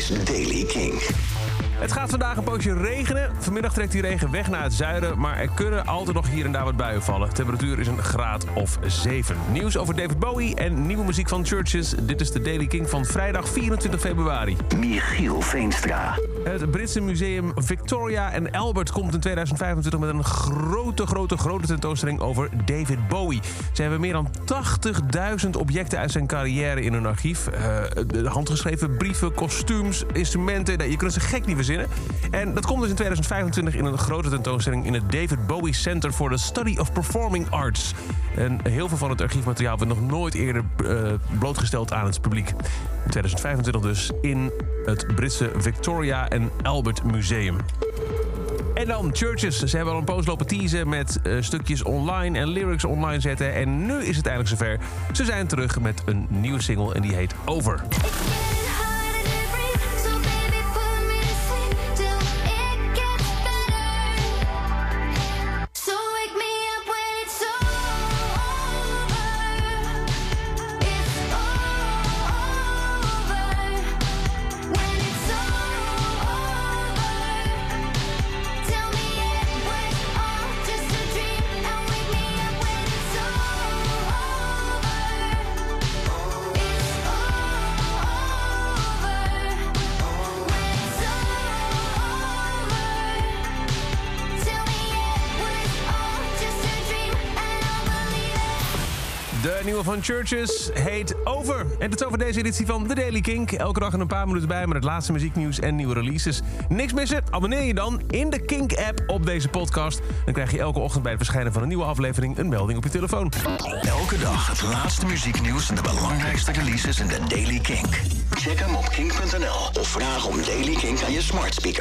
is Daily King. Het gaat vandaag een poosje regenen. Vanmiddag trekt die regen weg naar het zuiden, maar er kunnen altijd nog hier en daar wat buien vallen. De temperatuur is een graad of 7. Nieuws over David Bowie en nieuwe muziek van Churches. Dit is de Daily King van vrijdag 24 februari. Michiel Veenstra. Het Britse museum Victoria en Albert komt in 2025 met een grote, grote, grote tentoonstelling over David Bowie. Ze hebben meer dan 80.000 objecten uit zijn carrière in hun archief. Uh, handgeschreven brieven, kostuums, instrumenten. Nou, je kunt ze gek niet verzinnen. En dat komt dus in 2025 in een grote tentoonstelling in het David Bowie Center for the Study of Performing Arts. En heel veel van het archiefmateriaal werd nog nooit eerder uh, blootgesteld aan het publiek. In 2025 dus in het Britse Victoria en Albert Museum. En dan Churches. Ze hebben al een post lopen teasen met uh, stukjes online en lyrics online zetten. En nu is het eindelijk zover. Ze zijn terug met een nieuwe single en die heet Over. De nieuwe van Churches heet Over. En tot over deze editie van The Daily Kink. Elke dag een paar minuten bij met het laatste muzieknieuws en nieuwe releases. Niks missen? Abonneer je dan in de Kink-app op deze podcast. Dan krijg je elke ochtend bij het verschijnen van een nieuwe aflevering een melding op je telefoon. Elke dag het laatste muzieknieuws en de belangrijkste releases in The Daily Kink. Check hem op kink.nl of vraag om Daily Kink aan je smart speaker.